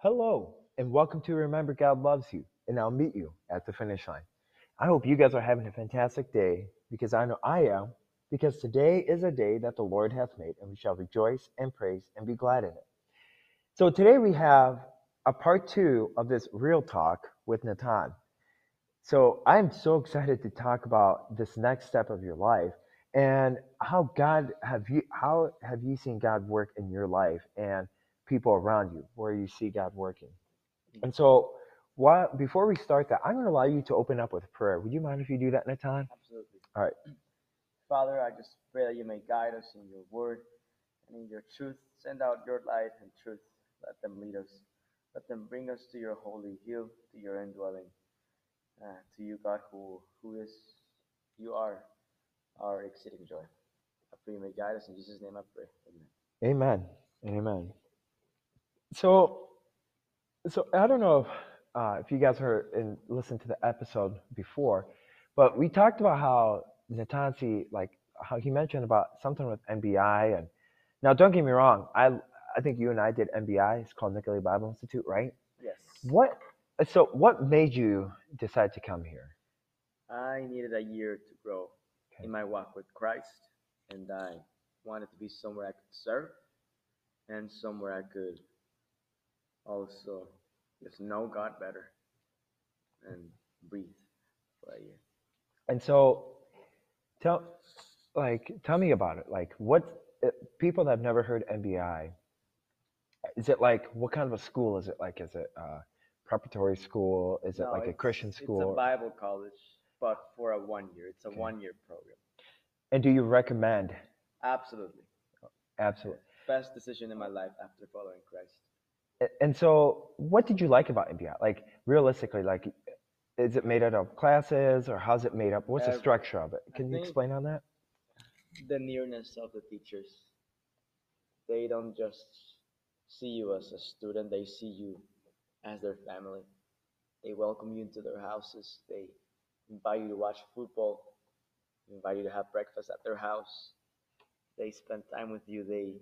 Hello, and welcome to Remember God Loves You, and I'll meet you at the finish line. I hope you guys are having a fantastic day because I know I am, because today is a day that the Lord hath made, and we shall rejoice and praise and be glad in it. So today we have a part two of this real talk with Natan. So I'm so excited to talk about this next step of your life and how God have you how have you seen God work in your life and people around you where you see God working. And so before we start that, I'm going to allow you to open up with prayer. Would you mind if you do that, Natan? Absolutely. All right. Father, I just pray that you may guide us in your word and in your truth. Send out your light and truth. Let them lead us. Let them bring us to your holy hill, to your indwelling. Uh, to you, God, who who is you are our exceeding joy. I pray you may guide us in Jesus' name. I pray. Amen. Amen. Amen. So, so I don't know if, uh, if you guys heard and listened to the episode before, but we talked about how Natansi, like how he mentioned about something with MBI, and now don't get me wrong, I I think you and I did MBI. It's called Nicolet Bible Institute, right? Yes. What? So, what made you decide to come here? I needed a year to grow Okay. in my walk with Christ, and I wanted to be somewhere I could serve and somewhere I could also just know God better and breathe for a year. And so, tell, like, tell me about it. Like, what uh, people that have never heard MBI? Is it like what kind of a school is it? Like, is it a preparatory school? Is it No, like a it's- Christian It's school? a Bible college, but for a one year. It's a Okay. one year program. and do you recommend? Absolutely. Absolutely. Best decision in my life after following Christ. And so, what did you like about MBI? Like, realistically, like, is it made out of classes or how's it made up? What's the Uh, structure of it? Can you explain on that? The nearness of the teachers. They don't just see you as a student, they see you as their family. They welcome you into their houses. They invite you to watch football, invite you to have breakfast at their house. They spend time with you. They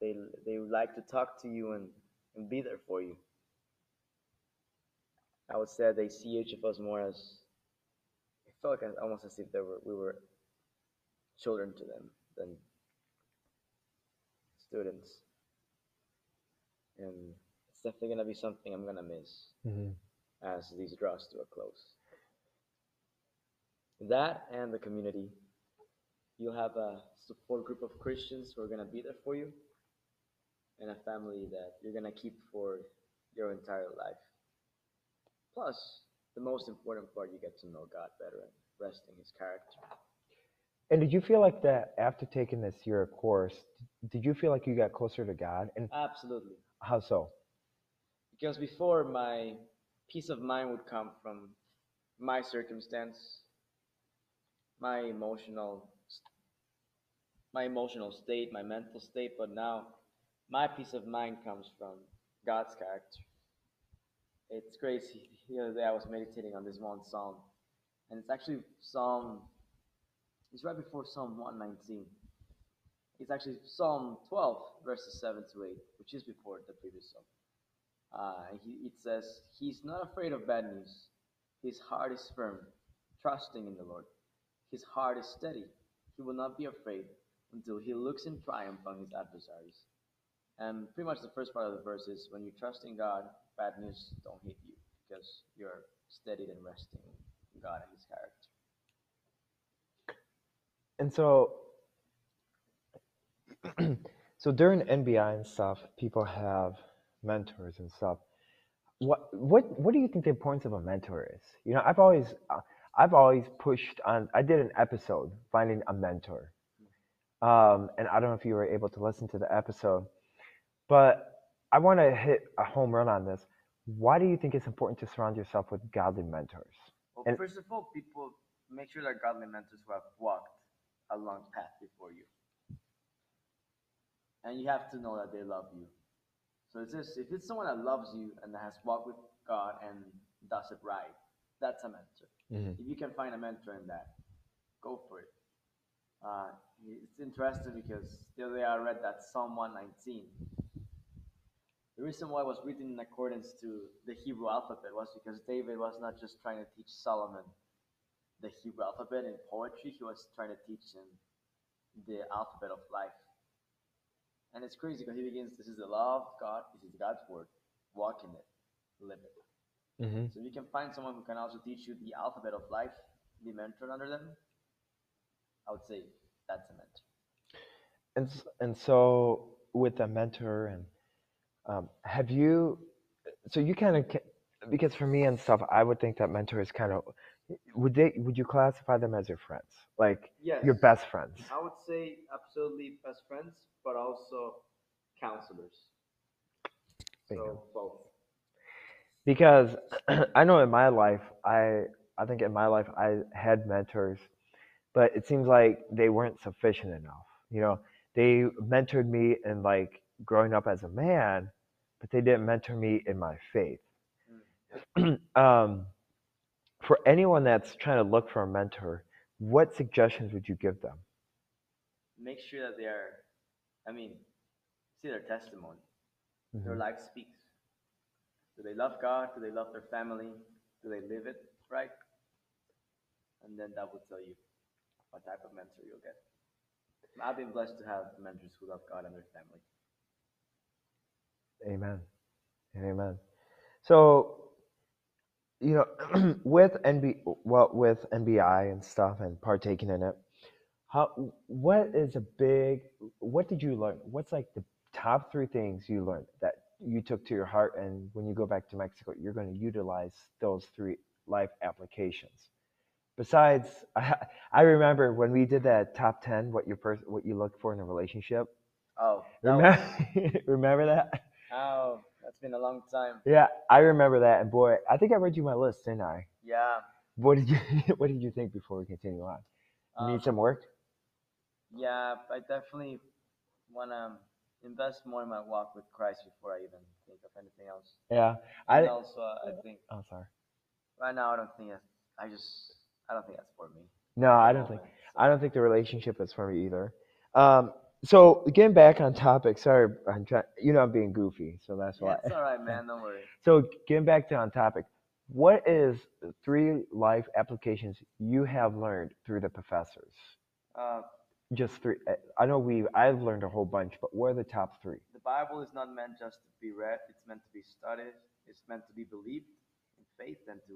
they they would like to talk to you and, and be there for you. I would say they see each of us more as it felt like almost as if they were we were children to them than students. And it's definitely gonna be something I'm gonna miss hmm as these draws to a close. That and the community. You'll have a support group of Christians who are going to be there for you, and a family that you're going to keep for your entire life. Plus, the most important part, you get to know God better and rest in His character. And did you feel like that after taking this year of course? Did you feel like you got closer to God? And Absolutely. how so? Because before, my peace of mind would come from my circumstance, my emotional, my emotional state, my mental state. But now, my peace of mind comes from God's character. It's crazy. The other day, I was meditating on this one psalm, and it's actually Psalm. It's right before Psalm 119. It's actually Psalm 12, verses 7 to 8, which is before the previous psalm. Uh, he, it says, He's not afraid of bad news. His heart is firm, trusting in the Lord. His heart is steady. He will not be afraid until he looks in triumph on his adversaries. And pretty much the first part of the verse is when you trust in God, bad news don't hit you because you're steadied and resting in God and his character. And so, so during NBI and stuff, people have mentors and stuff. What what what do you think the importance of a mentor is? You know, I've always uh, I've always pushed on. I did an episode finding a mentor, um, and I don't know if you were able to listen to the episode, but I want to hit a home run on this. Why do you think it's important to surround yourself with godly mentors? Well, And- first of all, people make sure they're godly mentors who have walked a long path before you. And you have to know that they love you. So it's just, if it's someone that loves you and that has walked with God and does it right, that's a mentor. Mhm. If you can find a mentor in that, go for it. Uh, it's interesting because the other day I read that Psalm 119. The reason why it was written in accordance to the Hebrew alphabet was because David was not just trying to teach Solomon the Hebrew alphabet in poetry, he was trying to teach him the alphabet of life. And it's crazy because he begins, this is the law of God, this is God's word, walk in it, live it. hmm So if you can find someone who can also teach you the alphabet of life, be mentored under them, I would say that's a mentor. And and so with a mentor and um, have you? So you kind of because for me and stuff, I would think that mentor is kind of would they would you classify them as your friends, like Yes. your best friends? I would say absolutely best friends, but also counselors. Bingo. So both. because I know in my life, I I think in my life I had mentors, but it seems like they weren't sufficient enough. You know, they mentored me in like growing up as a man, but they didn't mentor me in my faith. um, for anyone that's trying to look for a mentor, what suggestions would you give them? Make sure that they are, I mean, see their testimony. Their Mhm. life speaks. Do they love God? Do they love their family? Do they live it right? And then that will tell you what type of mentor you'll get. I've been blessed to have mentors who love God and their family. Amen. Amen. So, you know, with NB, well, with NBI and stuff and partaking in it, how, what is a big, what did you learn? What's like the top three things you learned that you took to your heart and when you go back to Mexico, you're going to utilize those three life applications? Besides, I, I remember when we did that top 10, what your pers- what you look for in a relationship. Oh, that was, Remember, remember that? Oh, that's been a long time. Yeah, I remember that, and boy, I think I read you my list, didn't I? Yeah. What did you What did you think before we continue on? You um, need some work. Yeah, I definitely want to invest more in my walk with Christ before I even think of anything else. Yeah, And I. also, I think Oh, sorry. right now I don't think that's, I just I don't think that's for me. No, I don't think. I don't think the relationship is for me either. Um, so getting back on topic. Sorry, I'm trying. You know, I'm being goofy, so that's why. it's all right, man. Don't worry. So getting back to on topic. What is three life applications you have learned through the professors? Uh, Just three. I- I know we. I've learned a whole bunch, but what are the top three? the Bible is not meant just to be read. It's meant to be studied. It's meant to be believed in faith and to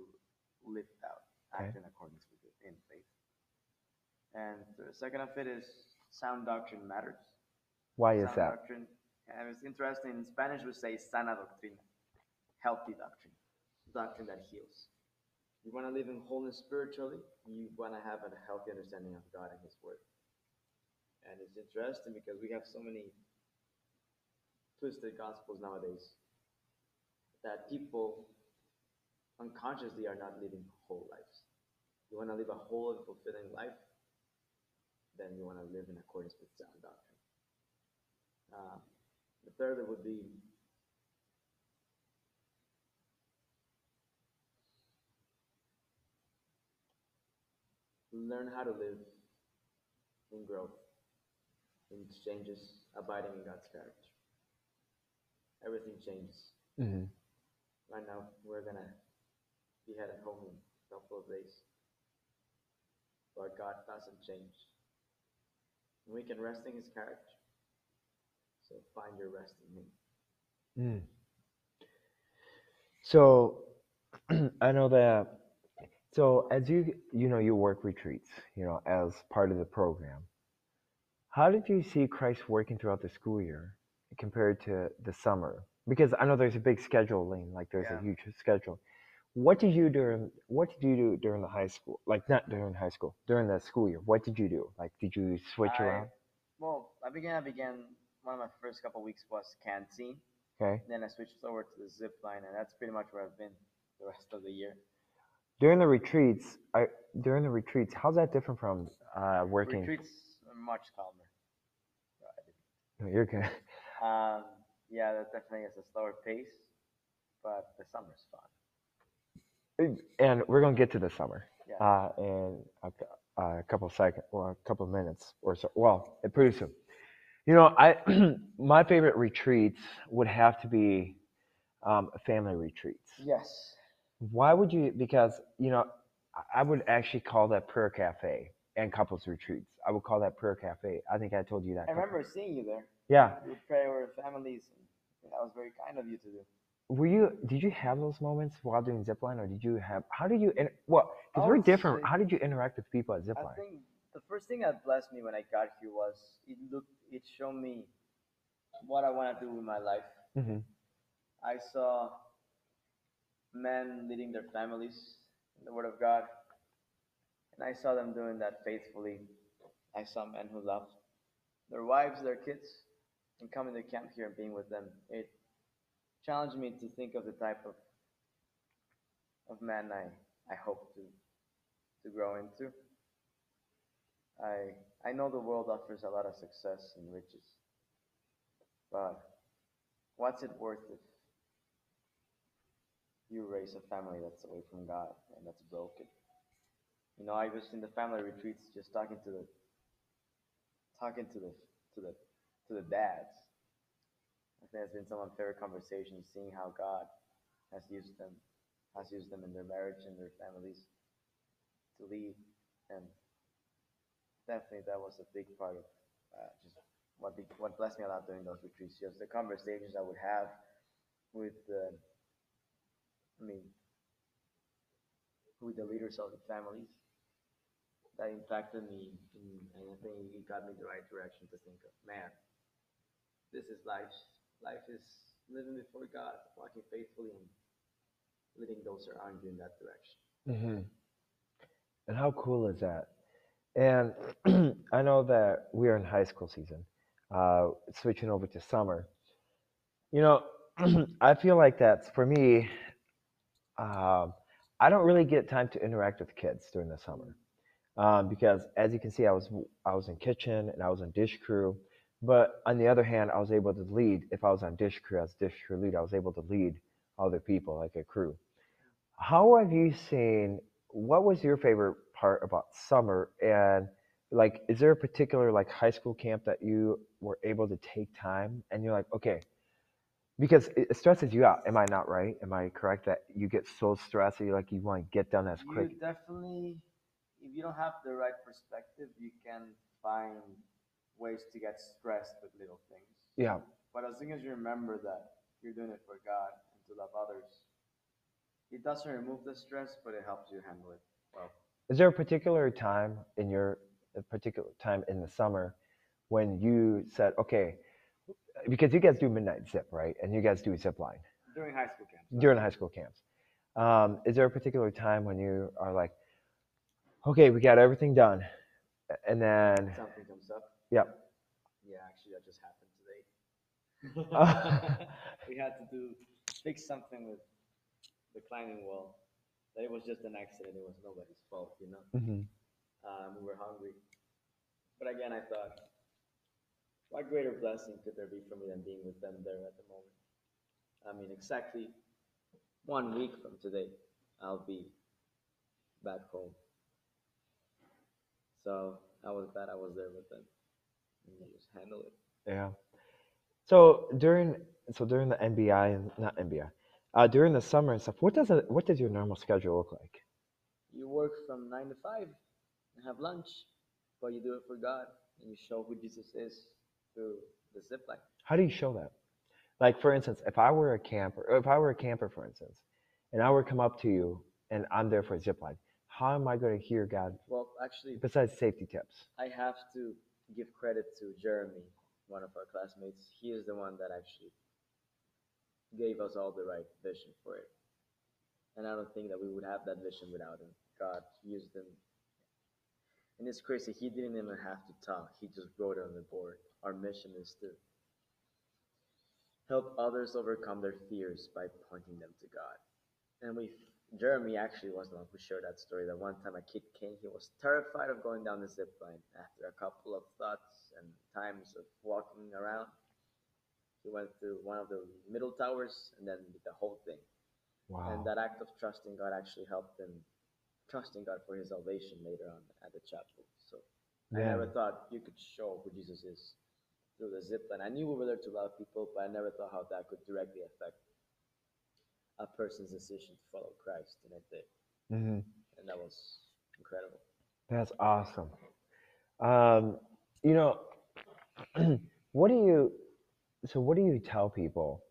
live out, act Okay. in accordance with it in faith. And the second of it is sound doctrine matters. Why is sound that? doctrine. And it's interesting. In Spanish, we say sana doctrina, healthy doctrine, doctrine that heals. You want to live in wholeness spiritually. You want to have a healthy understanding of God and His Word. And it's interesting because we have so many twisted gospels nowadays that people unconsciously are not living whole lives. You want to live a whole and fulfilling life, then you want to live in accordance with sound doctrine. Uh, the third would be learn how to live in growth, in changes, abiding in God's character. Everything changes. hmm Right now, we're gonna be headed home in a couple of days, but God doesn't change. We can rest in His character. So find your rest in Him. Mm. So I know that. So as you you know you work retreats, you know as part of the program. How did you see Christ working throughout the school year compared to the summer? Because I know there's a big scheduling, like there's Yeah. a huge schedule. What did you during What did you do during the high school? Like not during high school, during the school year. What did you do? Like did you switch I- around? Well, I began. I began. One of my first couple weeks was canteen. Okay. Then I switched over to the zip line, and that's pretty much where I've been the rest of the year. During the retreats, I during the retreats, how's that different from uh, working? Retreats are much calmer. No, you're good. Um, yeah, that definitely is a slower pace, but the summer's fun. And we're gonna get to the summer Yeah. uh, in a, a couple seconds or a couple of minutes or so. Well, pretty soon. You know, I my favorite retreats would have to be um, family retreats. Yes. Why would you? Because you know, I- would actually call that prayer cafe and couples retreats. I would call that prayer cafe. I think I told you that. I couple- remember seeing you there. Yeah. You would pray over families. And that was very kind of you to do. Were you? Did you have those moments while doing zipline, or did you have? How did you? Well, because I we're different. How did you interact with people at I zipline? think the first thing that blessed me when I got here was it looked, it showed me what I want to do with my life. hmm I saw men leading their families in the Word of God, and I saw them doing that faithfully. I saw men who loved their wives, their kids, and coming to camp here and being with them. It challenged me to think of the type of of man I, I hope to to grow into. I I know the world offers a lot of success and riches, but what's it worth if you raise a family that's away from God and that's broken? You know, I was in the family retreats just talking to the talking to the to the to the dads. It's been some favorite conversations, seeing how God has used them, has used them in their marriage and their families to lead, and definitely that was a big part of uh, just what what blessed me a lot during those retreats. Just the conversations I would have with the, I mean, with the leaders of the families. That impacted me, and I think it got me the right direction to think of, man, this is life. Life is living before God, walking faithfully, and leading those around you in that direction. hmm And how cool is that? And I know that we're in high school season, uh, switching over to summer. You know, I feel like that's for me. Um, I don't really get time to interact with kids during the summer um, because, as you can see, I was I was in kitchen and I was in dish crew. But on the other hand, I was able to lead. If I was on dish crew as dish crew lead, I was able to lead other people like a crew. How have you seen? What was your favorite part about summer? And like, is there a particular like high school camp that you were able to take time and you're like, okay, because it stresses you out. Am I not right? Am I correct that you get so stressed that you like you want to get done as quick? You definitely, if you don't have the right perspective, you can find ways to get stressed with little things. Yeah. But as long as you remember that you're doing it for God and to love others, it doesn't remove the stress, but it helps you handle it well. Is there a particular time in your a particular time in the summer when you said, okay, because you guys do midnight zip, right? And you guys do zip line During high school camps. during high school camps. Um, is there a particular time when you are like, okay, we got everything done, and then Something comes up. Yep. Yeah, actually, that just happened today. We had to do fix something with the climbing wall. That it was just an accident. It was nobody's fault, you know. Mhm. Um, we were hungry, but again, I thought, what greater blessing could there be for me than being with them there at the moment? I mean, exactly one week from today, I'll be back home. So I was glad I was there with them and they just handle it. yeah. So during so during the NBI and not NBI, uh, during the summer and stuff, what does it, what does your normal schedule look like? You work from nine to five and have lunch, but you do it for God and you show who Jesus is through the zip line. How do you show that? Like for instance, if I were a camper, if I were a camper, for instance, and I were to come up to you and I'm there for a zip line, how am I going to hear God Well, actually, besides safety tips? I have to give credit to Jeremy, one of our classmates. He is the one that actually gave us all the right vision for it. And I don't think that we would have that vision without him. God used him. And it's crazy, he didn't even have to talk, he just wrote it on the board. Our mission is to help others overcome their fears by pointing them to God. And we, Jeremy actually was the one who shared that story. That one time a kid came, he was terrified of going down the zip line. After a couple of thoughts and times of walking around, he went through one of the middle towers and then did the whole thing. Wow. And that act of trusting God actually helped him trusting God for his salvation later on at the chapel. So I never thought you could show who Jesus is through the zip line. I knew we were there to love people, but I never thought how that could directly affect a person's decision to follow Christ, and I did, hmm and that was incredible. That's awesome. Um, you know, what do you? So, what do you tell people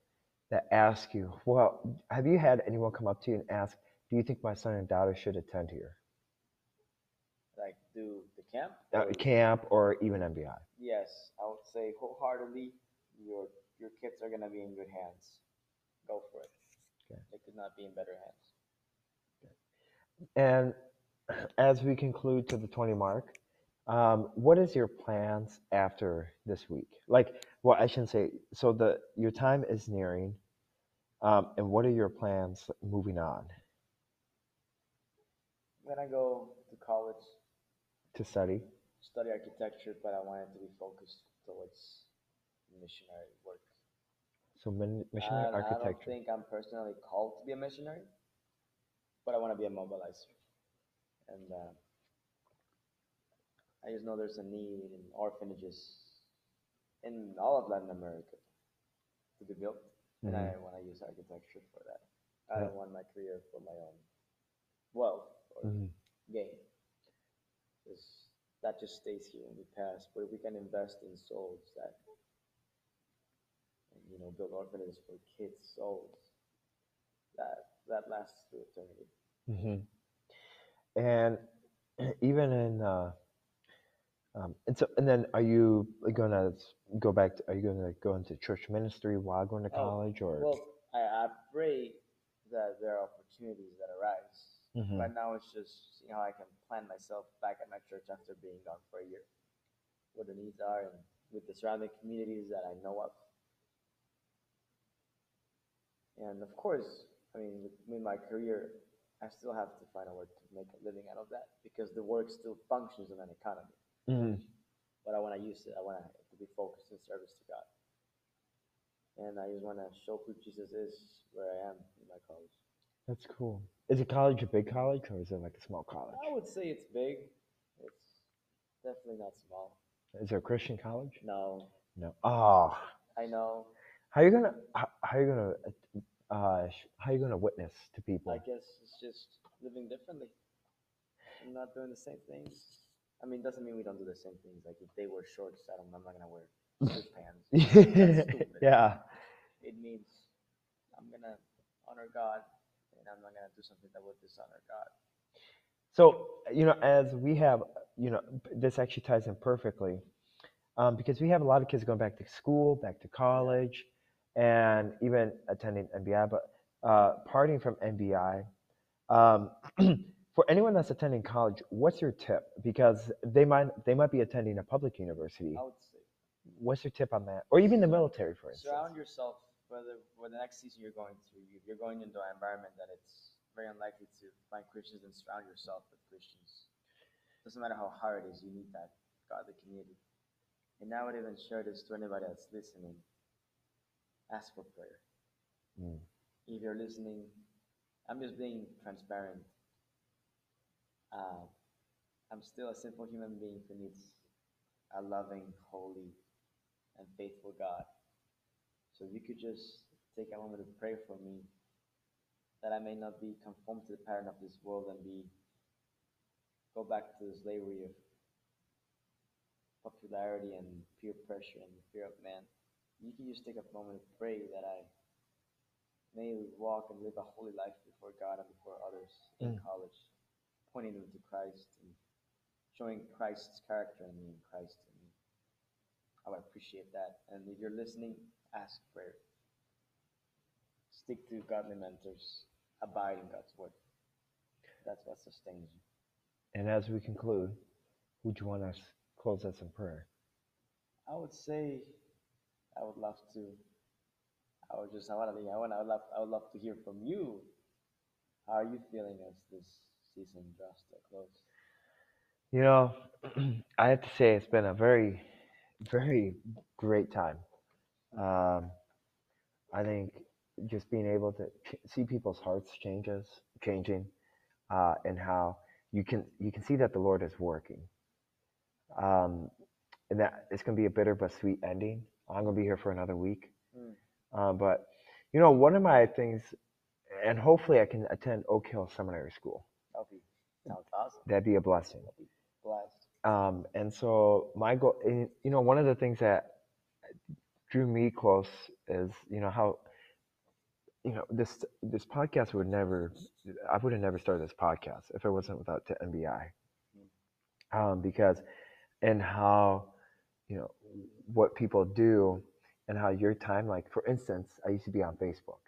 that ask you? Well, have you had anyone come up to you and ask, "Do you think my son and daughter should attend here, Like do the camp. uh, or- camp, or even MBI?" Yes, I would say wholeheartedly, your your kids are gonna be in good hands. Go for it. Okay. They could not be in better hands. And as we conclude to the 20 mark, um, what is your plans after this week? Like, well, I shouldn't say. So the your time is nearing, um, and what are your plans moving on I'm gonna go to college, to study? study architecture, but I wanted to be focused towards missionary work. So min- missionary architecture. I don't think I'm personally called to be a missionary, but I want to be a mobilizer. And uh, I just know there's a need in orphanages in all of Latin America to be built, and I Mhm. want to use architecture for that. I Yeah. don't want my career for my own wealth or Mhm. gain. 'Cause that just stays here in the past. But if we can invest in souls that, and, you know, build orphanages for kids' souls, that that lasts through eternity. hmm And even in, uh, um, and so, and then are you gonna go back? To, are you gonna go into church ministry while going to Oh, college, or? Well, I, I pray that there are opportunities that arise. Mhm. Right now, it's just seeing how I can plan myself back at my church after being gone for a year, what the needs are, and with the surrounding communities that I know of. And of course, I mean, with, my career, I still have to find a way to make a living out of that because the work still functions in an economy. Mhm. But I want to use it. I want to be focused in service to God. And I just want to show who Jesus is where I am in my college. That's cool. Is it college a big college, or is it like a small college? I would say it's big. It's definitely not small. Is it a Christian college? No, No. Oh, I know. how you gonna how, how you gonna uh how you gonna witness to people? I guess it's just living differently. I'm not doing the same things. I mean, doesn't mean we don't do the same things. Like if they wear shorts, I don't. I'm not gonna wear pants. Yeah. It means I'm gonna honor God, and I'm not gonna do something that would dishonor God. So you know, as we have, you know, this actually ties in perfectly, um, because we have a lot of kids going back to school, back to college, and even attending NBI. But uh, parting from NBI, um, for anyone that's attending college, what's your tip? Because they might they might be attending a public university. I would say What's your tip on that, or even the military, for instance? surround yourself. Whether for the next season you're going to, if you're going into an environment that it's very unlikely to find Christians, and surround yourself with Christians. Doesn't matter how hard it is, you need that godly community. And I would even share this to anybody that's listening. Ask for prayer. Mm. If you're listening, I'm just being transparent. Uh, I'm still a simple human being who needs a loving, holy, and faithful God. So if you could just take a moment to pray for me that I may not be conformed to the pattern of this world and be go back to the slavery of popularity and peer pressure and the fear of man. You can just take a moment to pray that I may walk and live a holy life before God and before others in Mm. college, pointing them to Christ and showing Christ's character in me and Christ in me. I would appreciate that. And if you're listening, ask prayer. Stick to godly mentors. Abide in God's word. That's what sustains you. And as we conclude, would you want us close us in prayer? I would say I would love to. I would just I want to I want I would love I would love to hear from you. How are you feeling as this season draws to a close? You know, I have to say it's been a very, very great time. Um, I think just being able to see people's hearts changes, changing, uh, and how you can you can see that the Lord is working. Um, and that it's going to be a bitter but sweet ending. I'm going to be here for another week. Mm. Uh, but you know, one of my things and hopefully I can attend Oak Hill Seminary School. That'll be sounds awesome. That'd be a blessing. Be blessed. Um, and so my goal, and, you know, one of the things that drew me close is, you know, how, you know, this this podcast would never, I would have never started this podcast if it wasn't without the NBI, um, because, and how, you know, what people do, and how your time, like for instance, I used to be on Facebook.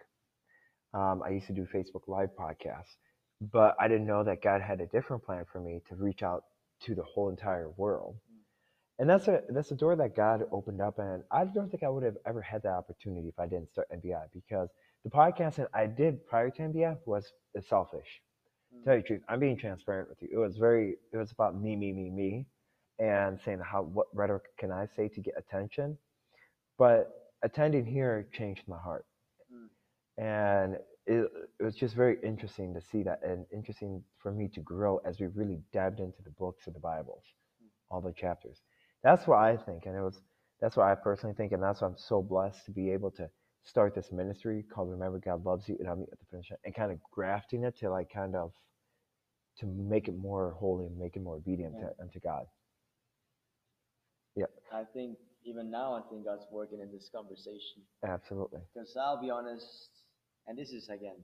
Um, I used to do Facebook Live podcasts, but I didn't know that God had a different plan for me to reach out to the whole entire world. And that's a that's a door that God opened up, and I don't think I would have ever had that opportunity if I didn't start NBI because the podcast that I did prior to NBI was selfish. To tell you the truth, I'm being transparent with you. It was very it was about me, me, me, me, and saying how what rhetoric can I say to get attention. But attending here changed my heart, Mm. and it, it was just very interesting to see that, and interesting for me to grow as we really dived into the books of the Bibles, all the chapters. That's what I think, and it was that's what I personally think, and that's why I'm so blessed to be able to start this ministry called Remember God Loves You, and I'm at the finish line, and kind of grafting it to like kind of to make it more holy and make it more obedient Yeah. to, unto God. I think even now, I think God's working in this conversation. Absolutely. Because I'll be honest, and this is again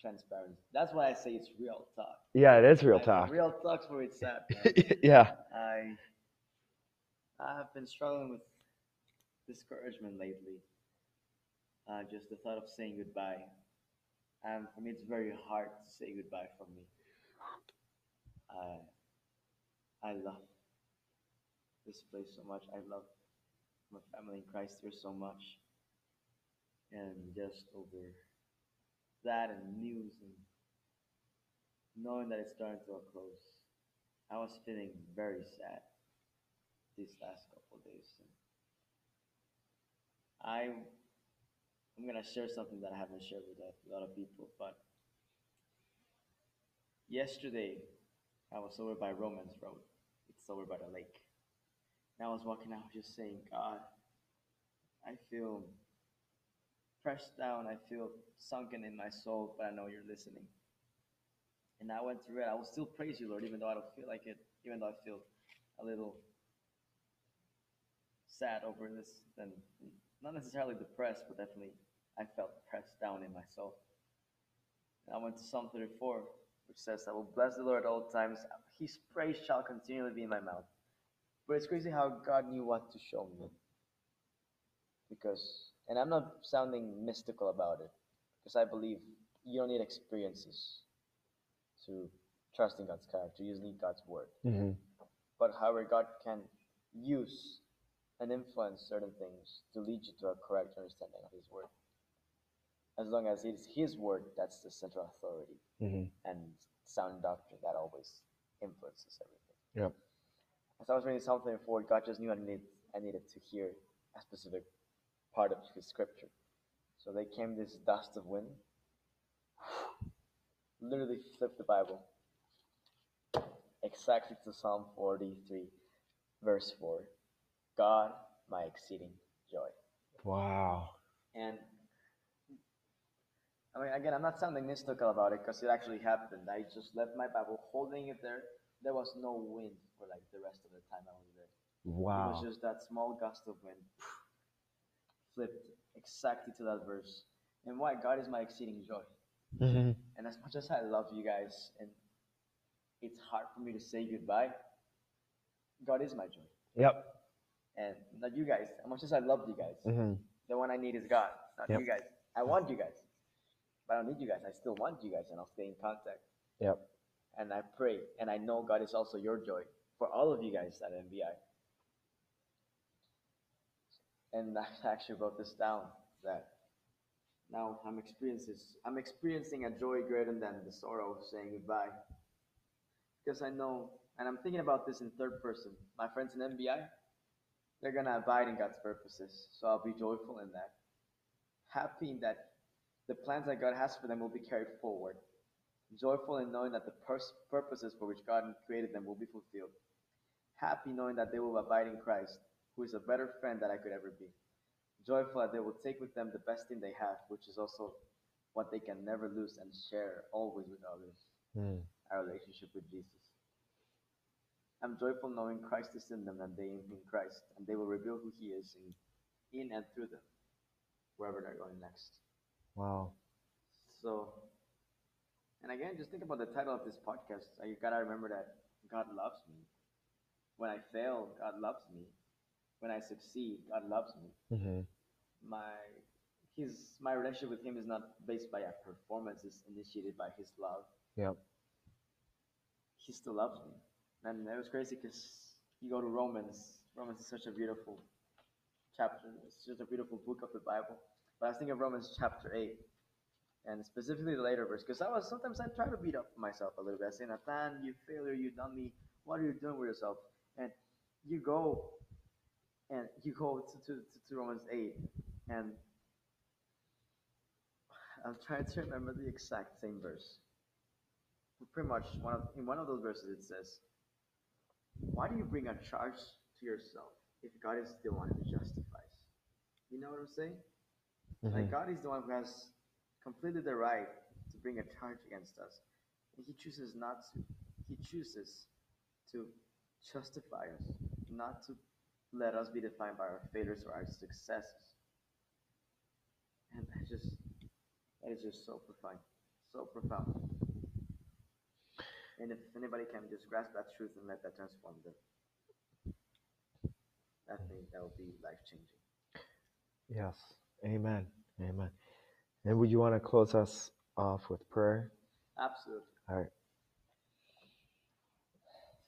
transparent. That's why I say it's real talk. Yeah, it is real Like, talk. Real talk's where it's at. yeah. I I have been struggling with discouragement lately. Uh, just the thought of saying goodbye. And for me, it's very hard to say goodbye from me. I I love this place so much. I love my family in Christ here so much. And just over that and news and knowing that it's starting to a close, I was feeling very sad these last couple days. And I, I'm gonna share something that I haven't shared with a lot of people, but yesterday I was over by Romans Road. It's over by the lake. I was walking out just saying, God, I feel pressed down, I feel sunken in my soul, but I know you're listening. And I went through it. I will still praise you, Lord, even though I don't feel like it, even though I feel a little sad over this, and not necessarily depressed, but definitely I felt pressed down in my soul. And I went to Psalm 34, which says, I will bless the Lord at all times. His praise shall continually be in my mouth. But it's crazy how God knew what to show me. Because, and I'm not sounding mystical about it, because I believe you don't need experiences to trust in God's character. You just need God's word. hmm But however, God can use and influence certain things to lead you to a correct understanding of His word. As long as it's His word, that's the central authority hmm and sound doctrine that always influences everything. Yep. As I was reading Psalm 24, God just knew I needed, I needed to hear a specific part of His scripture. So they came this dust of wind, literally flipped the Bible exactly to Psalm 43, verse 4. God, my exceeding joy. Wow. And I mean, again, I'm not sounding mystical about it because it actually happened. I just left my Bible holding it there. There was no wind for like the rest of the time I was there. Wow. It was just that small gust of wind flipped exactly to that verse. And why? God is my exceeding joy. hmm And as much as I love you guys, and it's hard for me to say goodbye, God is my joy. Yep. And not you guys. As much as I love you guys, hmm the one I need is God, not Yep. you guys. I want you guys, but I don't need you guys. I still want you guys, and I'll stay in contact. Yep. And I pray, and I know God is also your joy for all of you guys at NBI. And I actually wrote this down that now I'm experiencing I'm experiencing a joy greater than the sorrow of saying goodbye. Because I know, and I'm thinking about this in third person. My friends in NBI, they're gonna abide in God's purposes, so I'll be joyful in that. Happy in that the plans that God has for them will be carried forward. Joyful in knowing that the pers- purposes for which God created them will be fulfilled. Happy knowing that they will abide in Christ, who is a better friend that I could ever be. Joyful that they will take with them the best thing they have, which is also what they can never lose and share always with others Mm. our relationship with Jesus. I'm joyful knowing Christ is in them and they in Christ, and they will reveal who He is in, in and through them, wherever they're going next. Wow. So, and again, just think about the title of this podcast. You gotta remember that God loves me. When I fail, God loves me. When I succeed, God loves me. hmm My his my relationship with Him is not based by a performance; it's initiated by His love. Yep. He still loves me, and it was crazy because you go to Romans. Romans is such a beautiful chapter. It's just a beautiful book of the Bible. But I was thinking of Romans chapter eight, and specifically the later verse, because I was sometimes I try to beat up myself a little bit. I say, Nathan, you failure, you dummy. What are you doing with yourself? And you go, and you go to, to, to, Romans eight, and I'm trying to remember the exact same verse. Pretty much one of in one of those verses it says, "Why do you bring a charge to yourself if God is the one who justifies?" You know what I'm saying? Like Mhm. God is the one who has completely the right to bring a charge against us. And he chooses not to. He chooses to justify us, not to let us be defined by our failures or our successes. And that just that is just so profound. So profound. And if anybody can just grasp that truth and let that transform them, I think that will be life changing. Yes. Amen. Amen. And would you want to close us off with prayer? Absolutely. All right.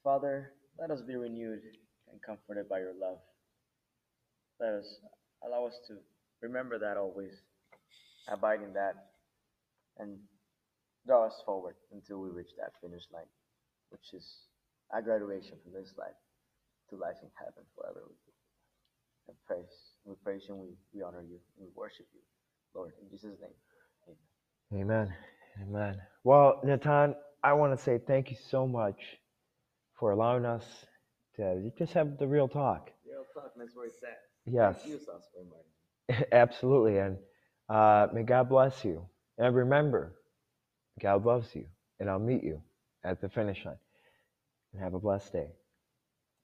Father, let us be renewed and comforted by your love. Let us allow us to remember that always, abide in that, and draw us forward until we reach that finish line, which is our graduation from this life to life in heaven forever with you. And praise, we praise you, and we, we honor you, and we worship you, Lord, in Jesus' name. Amen. Amen. Amen. Well, Natan, I want to say thank you so much for allowing us to just have the real talk. Real talk, that's where it's at. Yes. Thank you, Sauce, for inviting. Absolutely. And uh, may God bless you. And remember, God loves you. And I'll meet you at the finish line. And have a blessed day.